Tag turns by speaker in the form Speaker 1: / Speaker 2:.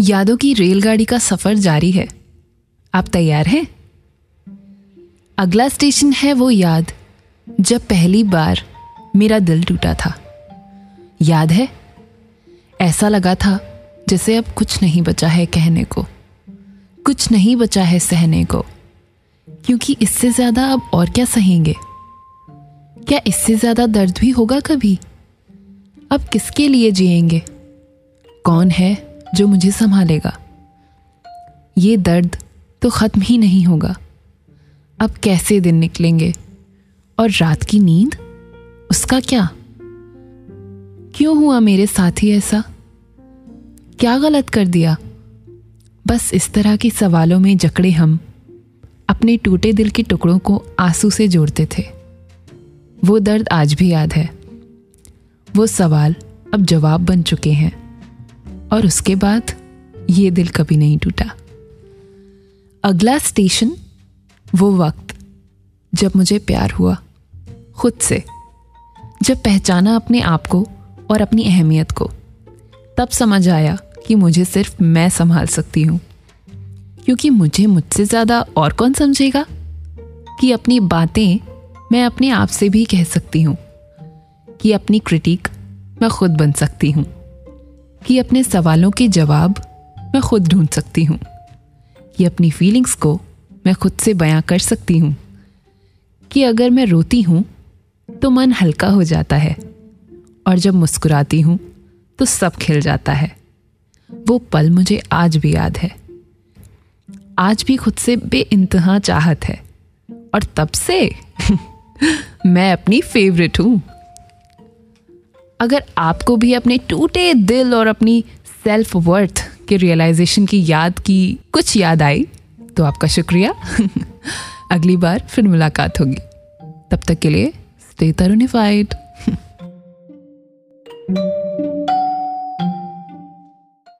Speaker 1: यादों की रेलगाड़ी का सफ़र जारी है। आप तैयार हैं? अगला स्टेशन है वो याद, जब पहली बार मेरा दिल टूटा था। याद है? ऐसा लगा था जैसे अब कुछ नहीं बचा है कहने को। कुछ नहीं बचा है सहने को। क्योंकि इससे ज़्यादा अब और क्या सहेंगे? क्या इससे ज़्यादा दर्द भी होगा कभी? अब किसके लिए जिएँगे? कौन है? जो मुझे संभालेगा। ये दर्द तो खत्म ही नहीं होगा। अब कैसे दिन निकलेंगे? और रात की नींद? उसका क्या? क्यों हुआ मेरे साथ ही ऐसा? क्या गलत कर दिया? बस इस तरह के सवालों में जकड़े हम अपने टूटे दिल के टुकड़ों को आँसू से जोड़ते थे। वो दर्द आज भी याद है। वो सवाल अब जवाब बन चुके हैं। और उसके बाद ये दिल कभी नहीं टूटा। अगला स्टेशन वो वक्त जब मुझे प्यार हुआ, खुद से। जब पहचाना अपने आप को और अपनी अहमियत को, तब समझ आया कि मुझे सिर्फ़ मैं संभाल सकती हूँ। क्योंकि मुझे मुझसे ज़्यादा और कौन समझेगा कि अपनी बातें मैं अपने आप से भी कह सकती हूँ, कि अपनी क्रिटिक मैं खुद बन सकती हूँ। कि अपने सवालों के जवाब मैं खुद ढूंढ सकती हूँ, कि अपनी फीलिंग्स को मैं खुद से बयां कर सकती हूँ, कि अगर मैं रोती हूँ तो मन हल्का हो जाता है और जब मुस्कुराती हूँ तो सब खिल जाता है। वो पल मुझे आज भी याद है। आज भी खुद से बे इंतहा चाहत है और तब से मैं अपनी फेवरेट हूँ। अगर आपको भी अपने टूटे दिल और अपनी सेल्फ वर्थ के रियलाइजेशन की याद की कुछ याद आई तो आपका शुक्रिया। अगली बार फिर मुलाकात होगी। तब तक के लिए स्टे तरुणिफाइड